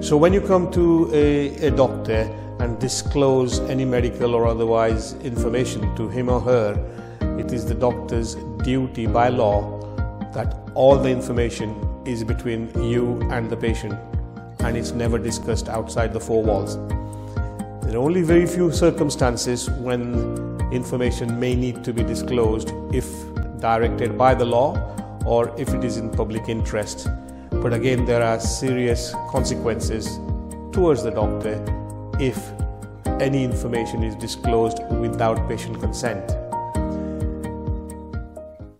So when you come to a, a doctor and disclose any medical or otherwise information to him or her, it is the doctor's duty by law that all the information is between you and the patient and it's never discussed outside the four walls. There are only very few circumstances when information may need to be disclosed if directed by the law or if it is in public interest. But again, there are serious consequences towards the doctor if any information is disclosed without patient consent.